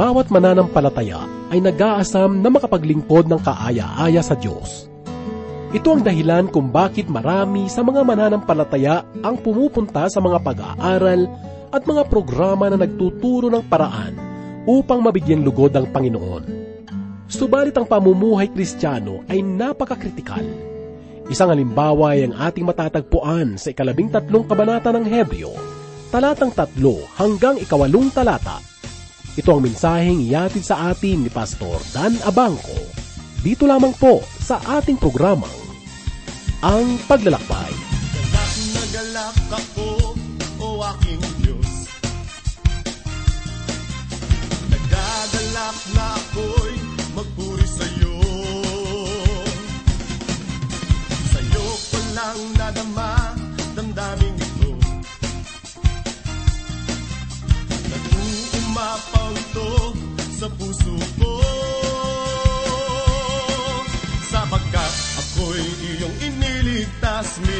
bawat mananampalataya ay nag-aasam na makapaglingkod ng kaaya-aya sa Diyos. Ito ang dahilan kung bakit marami sa mga mananampalataya ang pumupunta sa mga pag-aaral at mga programa na nagtuturo ng paraan upang mabigyan lugod ang Panginoon. Subalit ang pamumuhay kristyano ay napakakritikal. Isang halimbawa ay ang ating matatagpuan sa ikalabing tatlong kabanata ng Hebreo, talatang tatlo hanggang ikawalong talata. Ito ang mensaheng iatid sa atin ni Pastor Dan Abangco. Dito lamang po sa ating programang Ang Paglalakbay. Galak na galak ako, o aking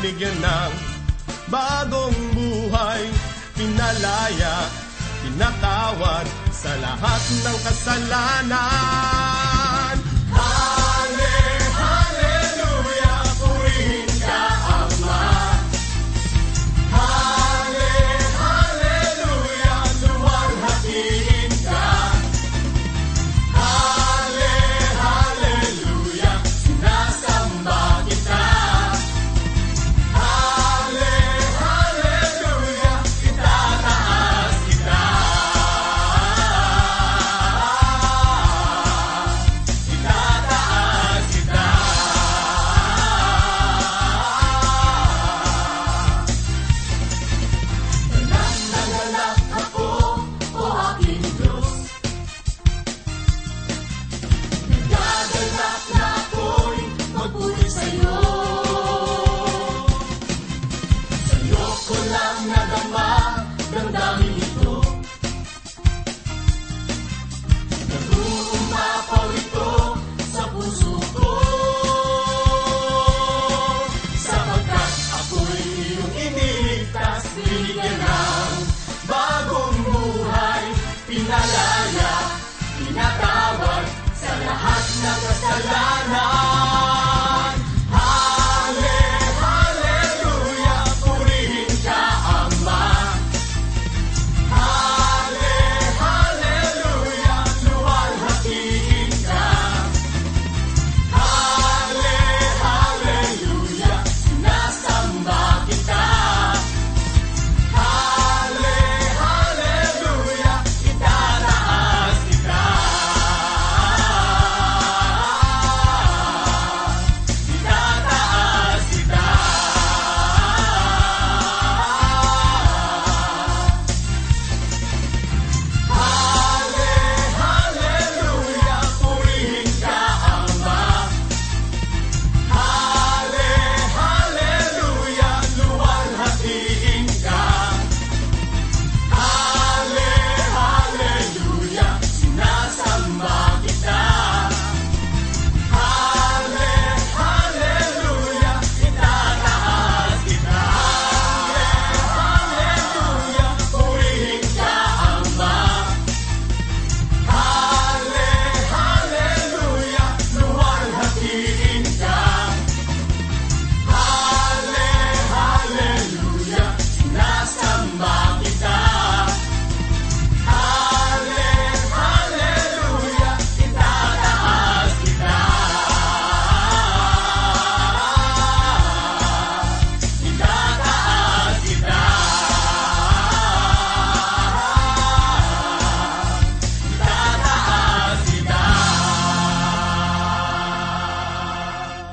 binigyan ng bagong buhay, pinalaya, pinatawad sa lahat ng kasalanan. Binigyan ng bagong buhay, pinalaya, pinatawad sa lahat ng kasalanan.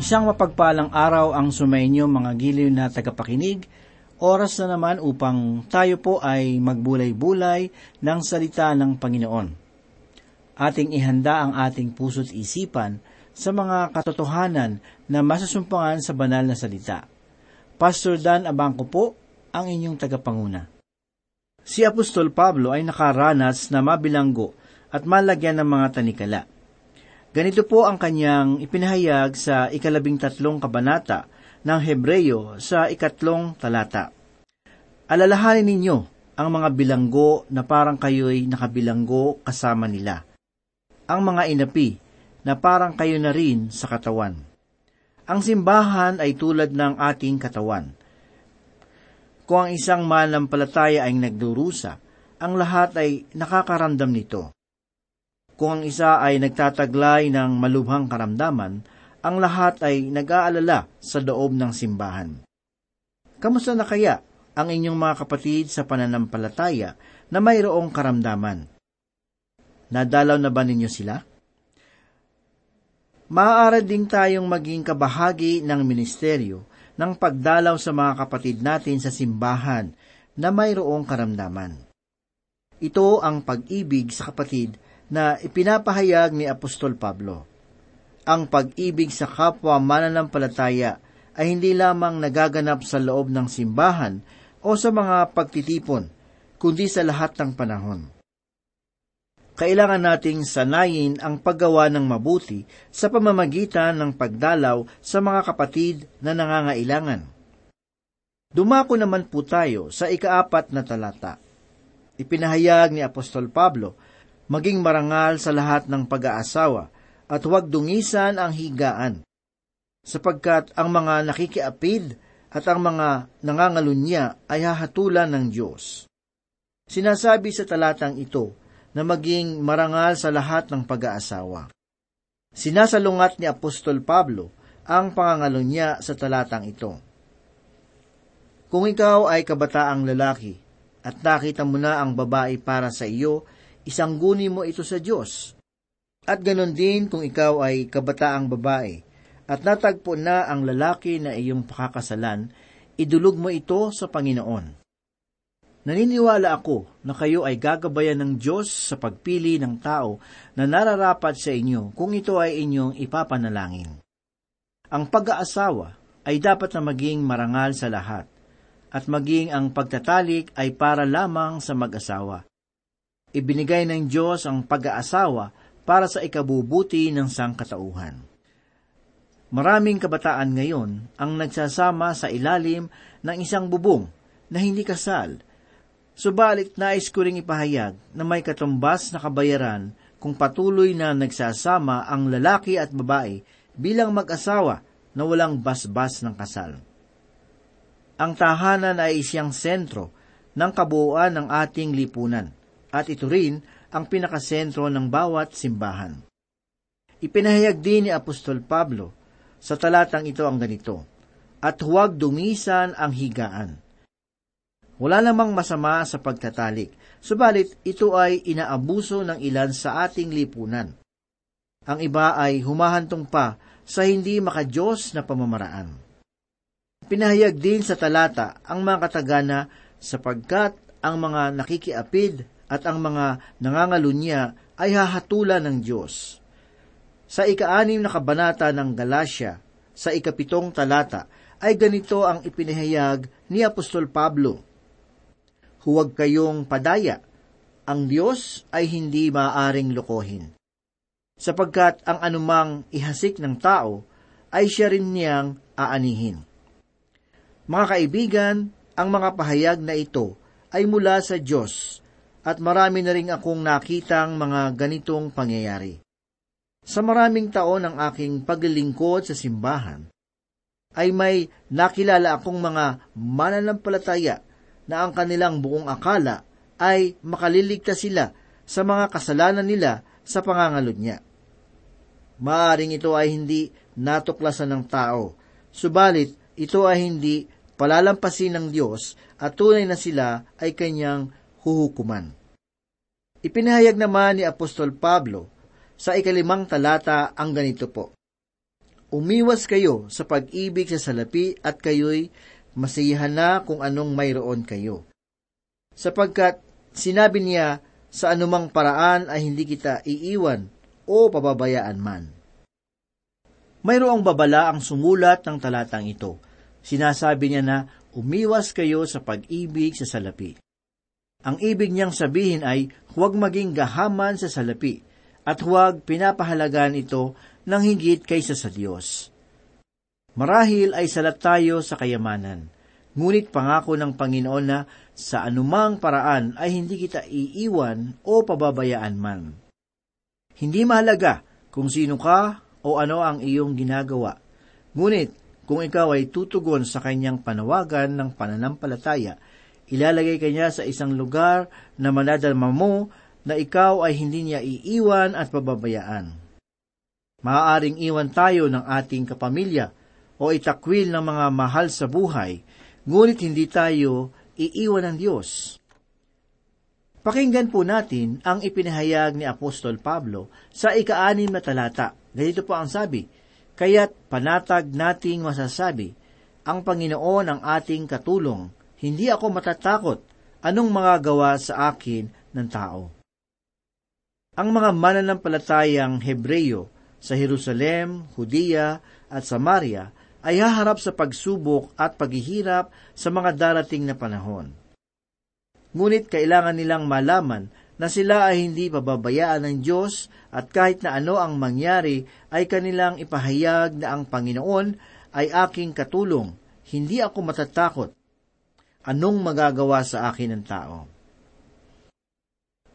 Isang mapagpalang araw ang sumainyo mga giliw na tagapakinig. Oras na naman upang tayo po ay magbulay-bulay ng salita ng Panginoon. Ating ihanda ang ating puso't isipan sa mga katotohanan na masusumpangan sa banal na salita. Pastor Dan Abangco po ang inyong tagapanguna. Si Apostol Pablo ay nakaranas na mabilanggo at malagyan ng mga tanikala. Ganito po ang kanyang ipinahayag sa ikalabing tatlong kabanata ng Hebreyo sa ikatlong talata. Alalahanin ninyo ang mga bilanggo na parang kayo'y nakabilanggo kasama nila. Ang mga inapi na parang kayo na rin sa katawan. Ang simbahan ay tulad ng ating katawan. Kung ang isang mananampalataya ay nagdurusa, ang lahat ay nakakaramdam nito. Kung ang isa ay nagtataglay ng malubhang karamdaman, ang lahat ay nag-aalala sa loob ng simbahan. Kamusta na kaya ang inyong mga kapatid sa pananampalataya na mayroong karamdaman? Nadalaw na ba ninyo sila? Maaari ding tayong maging kabahagi ng ministeryo ng pagdalaw sa mga kapatid natin sa simbahan na mayroong karamdaman. Ito ang pag-ibig sa kapatid na ipinapahayag ni Apostol Pablo. Ang pag-ibig sa kapwa mananampalataya ay hindi lamang nagaganap sa loob ng simbahan o sa mga pagtitipon, kundi sa lahat ng panahon. Kailangan nating sanayin ang paggawa ng mabuti sa pamamagitan ng pagdalaw sa mga kapatid na nangangailangan. Dumako naman po tayo sa ikaapat na talata. Ipinahayag ni Apostol Pablo, maging marangal sa lahat ng pag-aasawa at huwag dungisan ang higaan, sapagkat ang mga nakikiapid at ang mga nangangalunya ay hahatulan ng Diyos. Sinasabi sa talatang ito na maging marangal sa lahat ng pag-aasawa. Sinasalungat ni Apostol Pablo ang pangangalunya sa talatang ito. Kung ikaw ay kabataang lalaki, at nakita mo na ang babae para sa iyo, isang guni mo ito sa Diyos. At ganon din kung ikaw ay kabataang babae, at natagpo na ang lalaki na iyong pakakasalan, idulog mo ito sa Panginoon. Naniniwala ako na kayo ay gagabayan ng Diyos sa pagpili ng tao na nararapat sa inyo kung ito ay inyong ipapanalangin. Ang pag-aasawa ay dapat na maging marangal sa lahat at maging ang pagtatalik ay para lamang sa mag-asawa. Ibinigay ng Diyos ang pag-aasawa para sa ikabubuti ng sangkatauhan. Maraming kabataan ngayon ang nagsasama sa ilalim ng isang bubong na hindi kasal. Subalit nais ko ring ipahayag na may katumbas na kabayaran kung patuloy na nagsasama ang lalaki at babae bilang mag-asawa na walang basbas ng kasal. Ang tahanan ay siyang sentro ng kabuuan ng ating lipunan at ito rin ang pinakasentro ng bawat simbahan. Ipinahayag din ni Apostol Pablo sa talatang ito ang ganito, at huwag dumisan ang higaan. Wala namang masama sa pagtatalik, subalit ito ay inaabuso ng ilan sa ating lipunan. Ang iba ay humahantong pa sa hindi makajos na pamamaraan. Pinahayag din sa talata ang mga katagana sapagkat ang mga nakikiapid at ang mga nangangalunya ay hahatulan ng Diyos. Sa ikaanim na kabanata ng Galatia, sa ikapitong talata, ay ganito ang ipinahayag ni Apostol Pablo. Huwag kayong padaya, ang Diyos ay hindi maaring lokohin. Sapagkat ang anumang ihasik ng tao, ay siya rin niyang aanihin. Mga kaibigan, ang mga pahayag na ito ay mula sa Diyos at marami na rin akong nakitang mga ganitong pangyayari. Sa maraming taon ng aking paglilingkod sa simbahan, ay may nakilala akong mga mananampalataya na ang kanilang buong akala ay makaliligtas sila sa mga kasalanan nila sa pangangalod niya. Maaring ito ay hindi natuklasan ng tao, subalit ito ay hindi palalampasin ng Diyos at tunay na sila ay kanyang huhukuman. Ipinahayag naman ni Apostol Pablo sa ikalimang talata ang ganito po. Umiwas kayo sa pag-ibig sa salapi at kayo'y masiyahan na kung anong mayroon kayo. Sapagkat sinabi niya sa anumang paraan ay hindi kita iiwan o pababayaan man. Mayroong babala ang sumulat ng talatang ito Sinasabi niya na umiwas kayo sa pag-ibig sa salapi. Ang ibig niyang sabihin ay huwag maging gahaman sa salapi at huwag pinapahalagan ito ng higit kaysa sa Diyos. Marahil ay salat tayo sa kayamanan, Ngunit pangako ng Panginoon na sa anumang paraan ay hindi kita iiwan o pababayaan man. Hindi mahalaga kung sino ka o ano ang iyong ginagawa. Ngunit kung ikaw ay tutugon sa kanyang panawagan ng pananampalataya, ilalagay kanya sa isang lugar na manadalma mo na ikaw ay hindi niya iiwan at pababayaan. Maaaring iwan tayo ng ating kapamilya o itakwil ng mga mahal sa buhay, ngunit hindi tayo iiwan ng Diyos. Pakinggan po natin ang ipinahayag ni Apostol Pablo sa ikaanim na talata. Ganito po ang sabi, Kaya't panatag nating masasabi, ang Panginoon ang ating katulong, hindi ako matatakot anong mga gawa sa akin ng tao. Ang mga mananampalatayang Hebreyo sa Jerusalem, Hudiya at Samaria ay haharap sa pagsubok at paghihirap sa mga darating na panahon. Ngunit kailangan nilang malaman na sila ay hindi pababayaan ng Diyos at kahit na ano ang mangyari ay kanilang ipahayag na ang Panginoon ay aking katulong, hindi ako matatakot. Anong magagawa sa akin ng tao?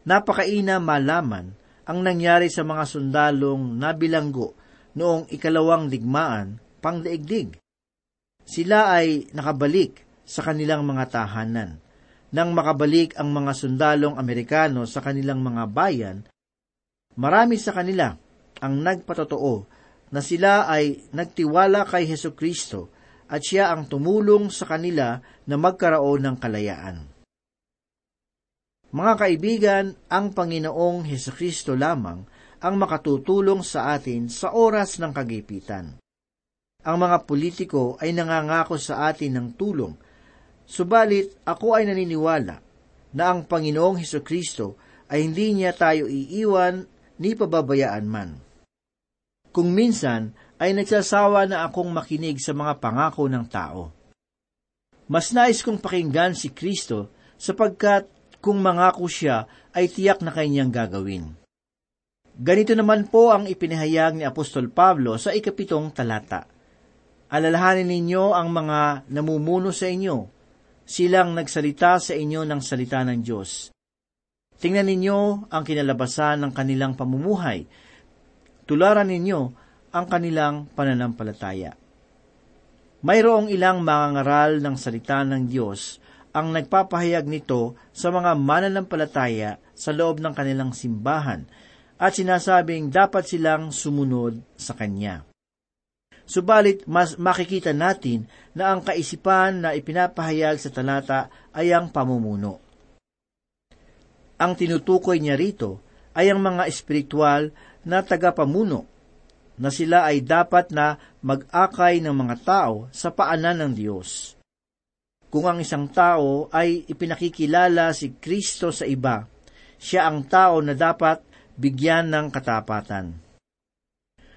Napakaina malaman ang nangyari sa mga sundalong nabilanggo noong ikalawang digmaan, pangdaigdig. Sila ay nakabalik sa kanilang mga tahanan. Nang makabalik ang mga sundalong Amerikano sa kanilang mga bayan, marami sa kanila ang nagpatotoo na sila ay nagtiwala kay Heso Kristo at siya ang tumulong sa kanila na magkaroon ng kalayaan. Mga kaibigan, ang Panginoong Heso Kristo lamang ang makatutulong sa atin sa oras ng kagipitan. Ang mga politiko ay nangangako sa atin ng tulong, subalit ako ay naniniwala na ang Panginoong Heso Kristo ay hindi niya tayo iiwan ni pababayaan man. Kung minsan ay nagsasawa na akong makinig sa mga pangako ng tao. Mas nais kong pakinggan si Kristo sapagkat kung mangako siya, ay tiyak na kanyang gagawin. Ganito naman po ang ipinahayag ni Apostol Pablo sa ikapitong talata. Alalahanin ninyo ang mga namumuno sa inyo, silang nagsalita sa inyo ng salita ng Diyos. Tingnan ninyo ang kinalabasan ng kanilang pamumuhay. Tularan ninyo ang kanilang pananampalataya. Mayroong ilang mangangaral ng salita ng Diyos ang nagpapahayag nito sa mga mananampalataya sa loob ng kanilang simbahan at sinasabing dapat silang sumunod sa Kanya. Subalit, mas makikita natin na ang kaisipan na ipinapahayag sa talata ay ang pamumuno. Ang tinutukoy niya rito ay ang mga espiritual na tagapamuno na sila ay dapat na mag-akay ng mga tao sa paanan ng Diyos. Kung ang isang tao ay ipinakikilala si Kristo sa iba, siya ang tao na dapat bigyan ng katapatan.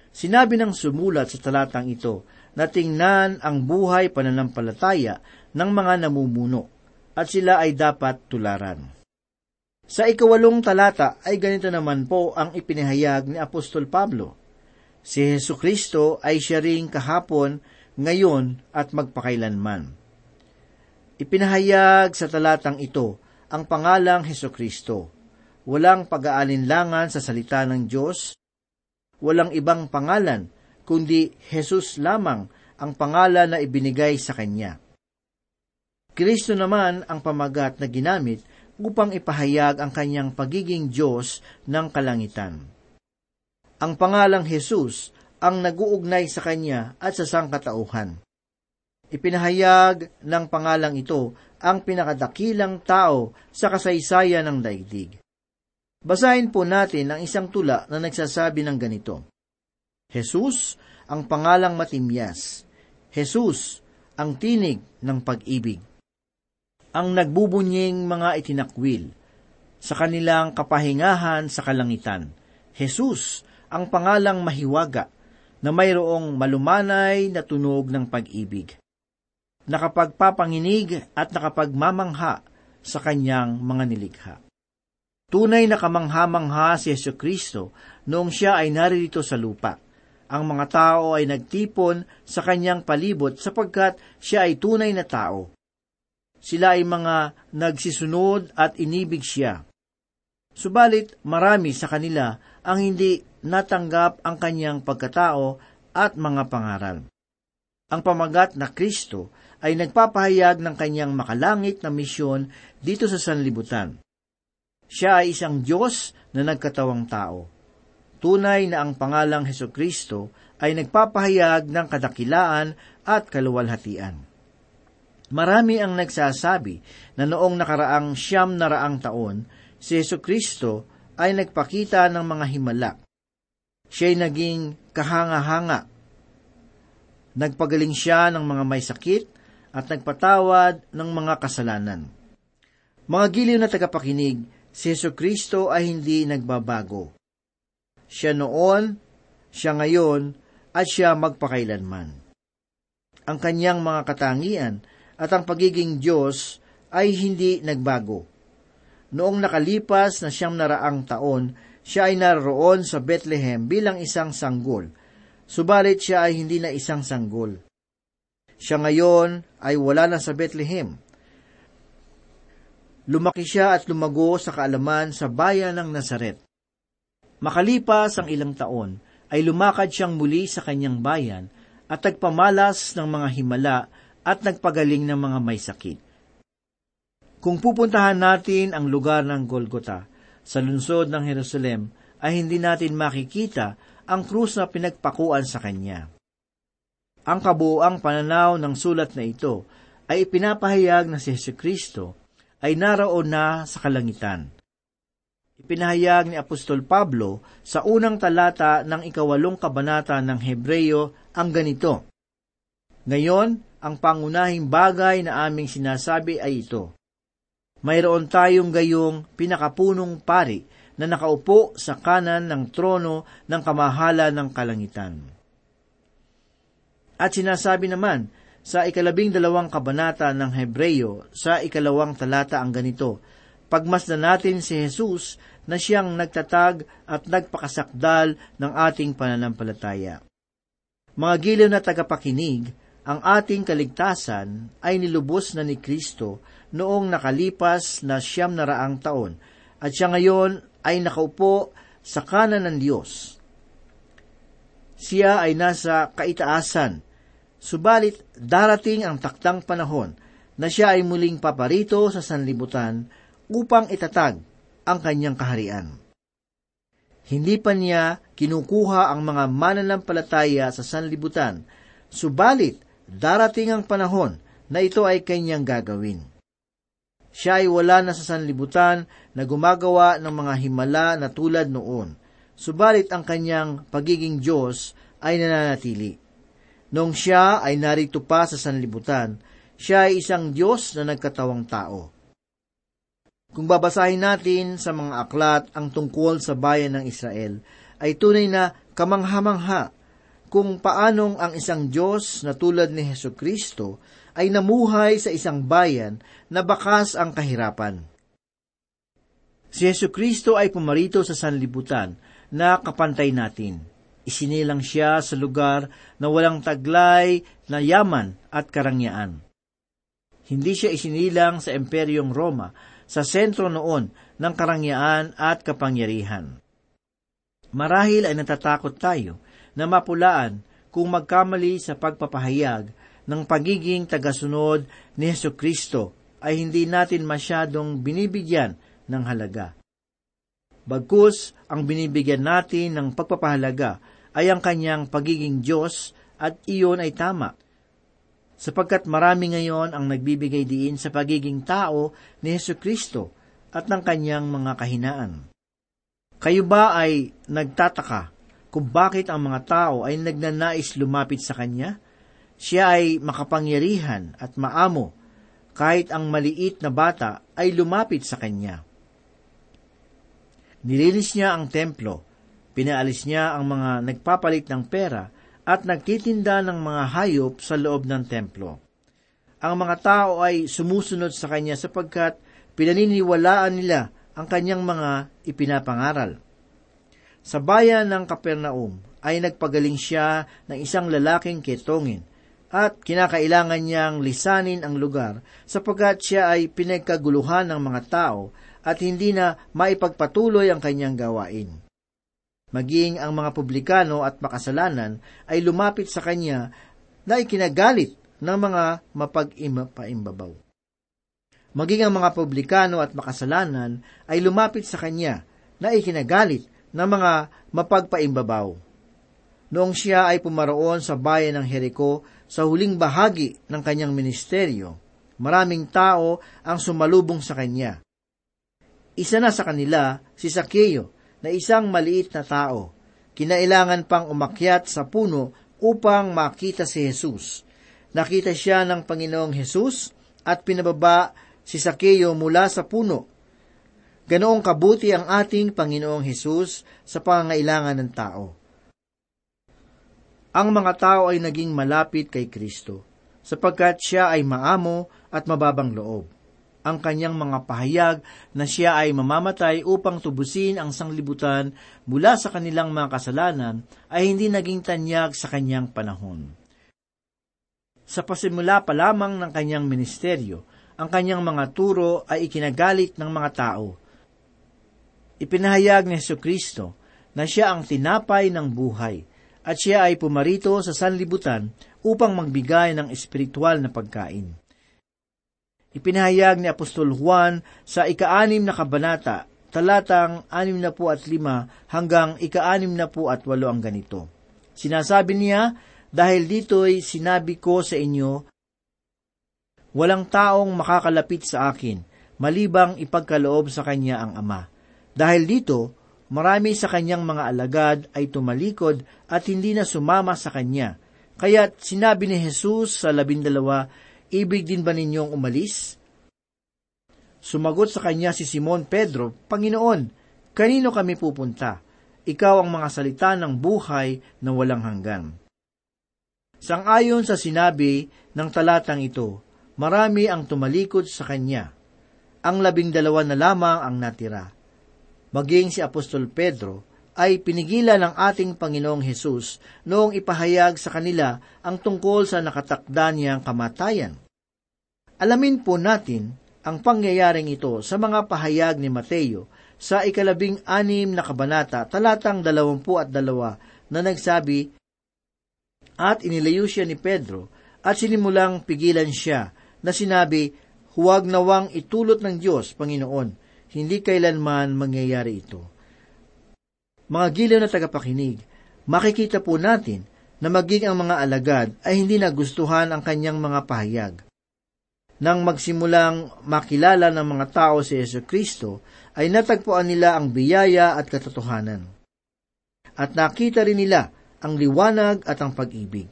Sinabi ng sumulat sa talatang ito na tingnan ang buhay pananampalataya ng mga namumuno at sila ay dapat tularan. Sa ikawalong talata ay ganito naman po ang ipinahayag ni Apostol Pablo. Si Heso Kristo ay siya ring kahapon, ngayon at magpakailanman. Ipinahayag sa talatang ito ang pangalang Heso Kristo. Walang pag-aalinlangan sa salita ng Diyos, walang ibang pangalan, kundi Jesus lamang ang pangalan na ibinigay sa Kanya. Kristo naman ang pamagat na ginamit upang ipahayag ang kanyang pagiging Diyos ng kalangitan. Ang pangalang Jesus ang naguugnay sa Kanya at sa sangkatauhan. Ipinahayag ng pangalang ito ang pinakadakilang tao sa kasaysayan ng daigdig. Basahin po natin ang isang tula na nagsasabi ng ganito. Jesus, ang pangalang matimyas. Jesus, ang tinig ng pag-ibig. Ang nagbubunying mga itinakwil sa kanilang kapahingahan sa kalangitan. Jesus, ang pangalang mahiwaga na mayroong malumanay na tunog ng pag-ibig nakapagpapanginig at nakapagmamangha sa kanyang mga nilikha. Tunay na kamangha-mangha si Yesu Kristo noong siya ay naririto sa lupa. Ang mga tao ay nagtipon sa kanyang palibot sapagkat siya ay tunay na tao. Sila ay mga nagsisunod at inibig siya. Subalit marami sa kanila ang hindi natanggap ang kanyang pagkatao at mga pangaral. Ang pamagat na Kristo ay nagpapahayag ng kanyang makalangit na misyon dito sa sanlibutan. Siya ay isang Diyos na nagkatawang tao. Tunay na ang pangalang Heso Kristo ay nagpapahayag ng kadakilaan at kaluwalhatian. Marami ang nagsasabi na noong nakaraang siyam na raang taon, si Yesu Kristo ay nagpakita ng mga himala. Siya'y naging kahanga-hanga. Nagpagaling siya ng mga may sakit at nagpatawad ng mga kasalanan. Mga giliw na tagapakinig, si Yesu Kristo ay hindi nagbabago. Siya noon, siya ngayon, at siya magpakailanman. Ang kanyang mga katangian at ang pagiging Diyos ay hindi nagbago. Noong nakalipas na siyam naraang taon, siya ay naroon sa Bethlehem bilang isang sanggol. Subalit siya ay hindi na isang sanggol. Siya ngayon ay wala na sa Bethlehem. Lumaki siya at lumago sa kaalaman sa bayan ng Nazaret. Makalipas ang ilang taon, ay lumakad siyang muli sa kanyang bayan at nagpamalas ng mga himala at nagpagaling ng mga may sakit. Kung pupuntahan natin ang lugar ng Golgota sa lungsod ng Jerusalem, ay hindi natin makikita ang krus na pinagpakuan sa kanya. Ang kabuoang pananaw ng sulat na ito ay ipinapahayag na si Yesu Kristo ay naroon na sa kalangitan. Ipinahayag ni Apostol Pablo sa unang talata ng ikawalong kabanata ng Hebreyo ang ganito. Ngayon, ang pangunahing bagay na aming sinasabi ay ito. Mayroon tayong gayong pinakapunong pari na nakaupo sa kanan ng trono ng kamahala ng kalangitan. At sinasabi naman sa ikalabing dalawang kabanata ng Hebreyo sa ikalawang talata ang ganito, Pagmasdan natin si Jesus na siyang nagtatag at nagpakasakdal ng ating pananampalataya. Mga giliw na tagapakinig, ang ating kaligtasan ay nilubos na ni Kristo noong nakalipas na siyam na raang taon at siya ngayon ay nakaupo sa kanan ng Diyos. Siya ay nasa kaitaasan, subalit darating ang taktang panahon na siya ay muling paparito sa sanlibutan upang itatag ang kanyang kaharian. Hindi pa niya kinukuha ang mga mananampalataya sa sanlibutan, subalit darating ang panahon na ito ay kanyang gagawin. Siya ay wala na sa sanlibutan na gumagawa ng mga himala na tulad noon, subalit ang kanyang pagiging Diyos ay nananatili. Nung siya ay narito pa sa sanlibutan, siya ay isang Diyos na nagkatawang tao. Kung babasahin natin sa mga aklat ang tungkol sa bayan ng Israel, ay tunay na kamangha-mangha kung paanong ang isang Diyos na tulad ni Heso Kristo ay namuhay sa isang bayan na bakas ang kahirapan. Si Heso Kristo ay pumarito sa sanlibutan na kapantay natin. Isinilang siya sa lugar na walang taglay na yaman at karangyaan. Hindi siya isinilang sa Imperyong Roma, sa sentro noon ng karangyaan at kapangyarihan. Marahil ay natatakot tayo na mapulaan kung magkamali sa pagpapahayag ng pagiging tagasunod ni Yesu Kristo ay hindi natin masyadong binibigyan ng halaga. Bagkus, ang binibigyan natin ng pagpapahalaga ay ang kanyang pagiging Diyos at iyon ay tama. Sapagkat marami ngayon ang nagbibigay diin sa pagiging tao ni Yesu Kristo at ng kanyang mga kahinaan. Kayo ba ay nagtataka kung bakit ang mga tao ay nagnanais lumapit sa Kanya. Siya ay makapangyarihan at maamo, kahit ang maliit na bata ay lumapit sa Kanya. Nilinis niya ang templo, pinaalis niya ang mga nagpapalit ng pera at nagtitinda ng mga hayop sa loob ng templo. Ang mga tao ay sumusunod sa kanya sapagkat pinaniniwalaan nila ang kanyang mga ipinapangaral. Sa bayan ng Kapernaum ay nagpagaling siya ng isang lalaking ketongin. At kinakailangan niyang lisanin ang lugar sapagkat siya ay pinagkaguluhan ng mga tao at hindi na maipagpatuloy ang kanyang gawain. Maging ang mga publikano at makasalanan ay lumapit sa kanya na ikinagalit ng mga mapag-imapaimbabaw. Maging ang mga publikano at makasalanan ay lumapit sa kanya na ikinagalit ng mga mapagpaimbabaw. Noong siya ay pumaroon sa bayan ng Jericho sa huling bahagi ng kanyang ministeryo, maraming tao ang sumalubong sa kanya. Isa na sa kanila si Sakeo na isang maliit na tao. Kinailangan pang umakyat sa puno upang makita si Jesus. Nakita siya ng Panginoong Jesus at pinababa si Sakeo mula sa puno. Ganoong kabuti ang ating Panginoong Jesus sa pangangailangan ng tao. Ang mga tao ay naging malapit kay Kristo, sapagkat siya ay maamo at mababang loob. Ang kanyang mga pahayag na siya ay mamamatay upang tubusin ang sanglibutan mula sa kanilang mga kasalanan ay hindi naging tanyag sa kanyang panahon. Sa pasimula pa lamang ng kanyang ministeryo, ang kanyang mga turo ay ikinagalit ng mga tao. Ipinahayag ni Kristo na siya ang tinapay ng buhay at siya ay pumarito sa sanlibutan upang magbigay ng espiritual na pagkain. Ipinahayag ni Apostol Juan sa ikaanim na kabanata, talatang anim na po at lima hanggang ikaanim na po at walo ang ganito. Sinasabi niya, dahil dito'y sinabi ko sa inyo, walang taong makakalapit sa akin, malibang ipagkaloob sa kanya ang Ama. Dahil dito, Marami sa kanyang mga alagad ay tumalikod at hindi na sumama sa kanya. Kaya sinabi ni Jesus sa labindalawa, Ibig din ba ninyong umalis? Sumagot sa kanya si Simon Pedro, Panginoon, kanino kami pupunta? Ikaw ang mga salita ng buhay na walang hanggan. Sangayon sa sinabi ng talatang ito, marami ang tumalikod sa kanya. Ang labing dalawa na lamang ang natira maging si Apostol Pedro, ay pinigilan ng ating Panginoong Hesus noong ipahayag sa kanila ang tungkol sa nakatakda niyang kamatayan. Alamin po natin ang pangyayaring ito sa mga pahayag ni Mateo sa ikalabing anim na kabanata talatang dalawampu at dalawa na nagsabi, At inilayo siya ni Pedro at sinimulang pigilan siya na sinabi, Huwag nawang itulot ng Diyos, Panginoon, hindi kailanman mangyayari ito. Mga giliw na tagapakinig, makikita po natin na maging ang mga alagad ay hindi nagustuhan ang kanyang mga pahayag. Nang magsimulang makilala ng mga tao si Yesu Kristo, ay natagpuan nila ang biyaya at katotohanan. At nakita rin nila ang liwanag at ang pag-ibig.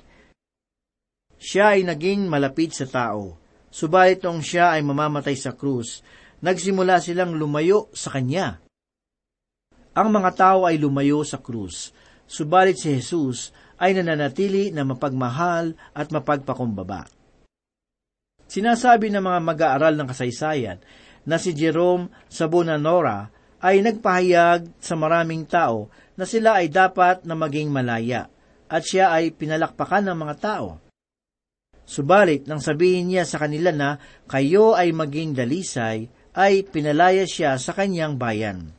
Siya ay naging malapit sa tao, subalit noong siya ay mamamatay sa krus, nagsimula silang lumayo sa Kanya. Ang mga tao ay lumayo sa krus, subalit si Jesus ay nananatili na mapagmahal at mapagpakumbaba. Sinasabi ng mga mag-aaral ng kasaysayan na si Jerome Sabonanora ay nagpahayag sa maraming tao na sila ay dapat na maging malaya at siya ay pinalakpakan ng mga tao. Subalit, nang sabihin niya sa kanila na kayo ay maging dalisay, ay pinalaya siya sa kanyang bayan.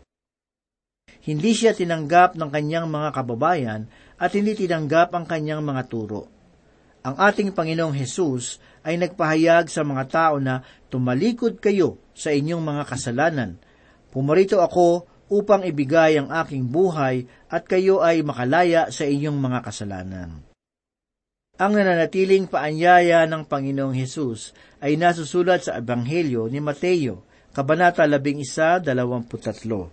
Hindi siya tinanggap ng kanyang mga kababayan at hindi tinanggap ang kanyang mga turo. Ang ating Panginoong Hesus ay nagpahayag sa mga tao na tumalikod kayo sa inyong mga kasalanan. Pumarito ako upang ibigay ang aking buhay at kayo ay makalaya sa inyong mga kasalanan. Ang nananatiling paanyaya ng Panginoong Hesus ay nasusulat sa Ebanghelyo ni Mateo, Kabanata 11, 23.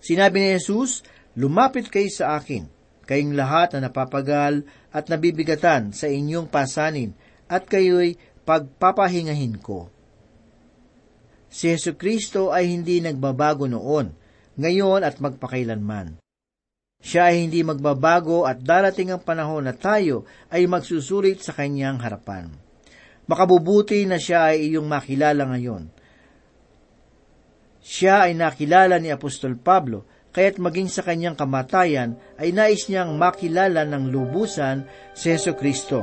Sinabi ni Jesus, Lumapit kayo sa akin, kayong lahat na napapagal at nabibigatan sa inyong pasanin, at kayo'y pagpapahingahin ko. Si Yesu Kristo ay hindi nagbabago noon, ngayon at magpakailanman. Siya ay hindi magbabago at darating ang panahon na tayo ay magsusulit sa kanyang harapan. Makabubuti na siya ay iyong makilala ngayon siya ay nakilala ni Apostol Pablo, kaya't maging sa kanyang kamatayan ay nais niyang makilala ng lubusan si Yeso Kristo.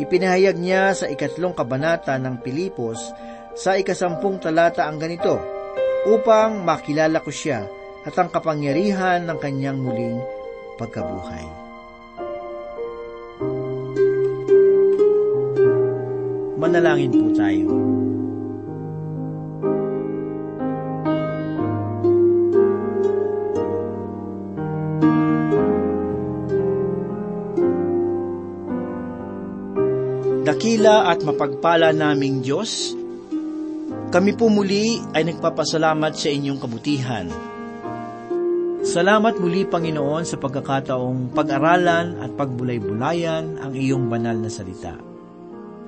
Ipinahayag niya sa ikatlong kabanata ng Pilipos sa ikasampung talata ang ganito, upang makilala ko siya at ang kapangyarihan ng kanyang muling pagkabuhay. Manalangin po tayo. Dakila at mapagpala naming Diyos, kami po muli ay nagpapasalamat sa inyong kabutihan. Salamat muli, Panginoon, sa pagkakataong pag-aralan at pagbulay-bulayan ang iyong banal na salita.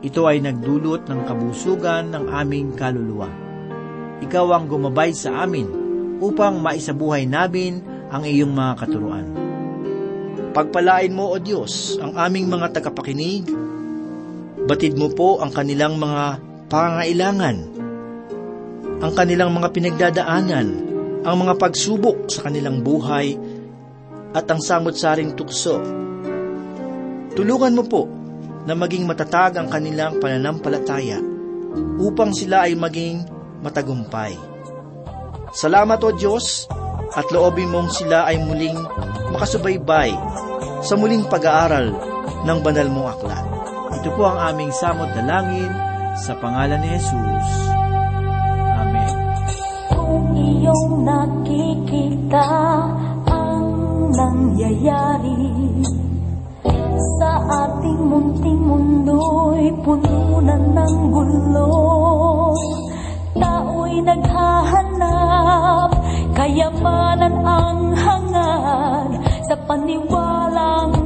Ito ay nagdulot ng kabusugan ng aming kaluluwa. Ikaw ang gumabay sa amin upang maisabuhay namin ang iyong mga katuruan. Pagpalain mo, O Diyos, ang aming mga tagapakinig. Batid mo po ang kanilang mga pangailangan, ang kanilang mga pinagdadaanan, ang mga pagsubok sa kanilang buhay, at ang samot-saring tukso. Tulungan mo po na maging matatag ang kanilang pananampalataya upang sila ay maging matagumpay. Salamat o Diyos at loobin mong sila ay muling makasubaybay sa muling pag-aaral ng banal mong aklat. Ito po ang aming samot na langin sa pangalan ni Jesus. Amen. Kung iyong nakikita ang nangyayari sa ating munting mundo'y puno na ng gulo Tao'y naghahanap, kayamanan ang hangad Sa paniwalang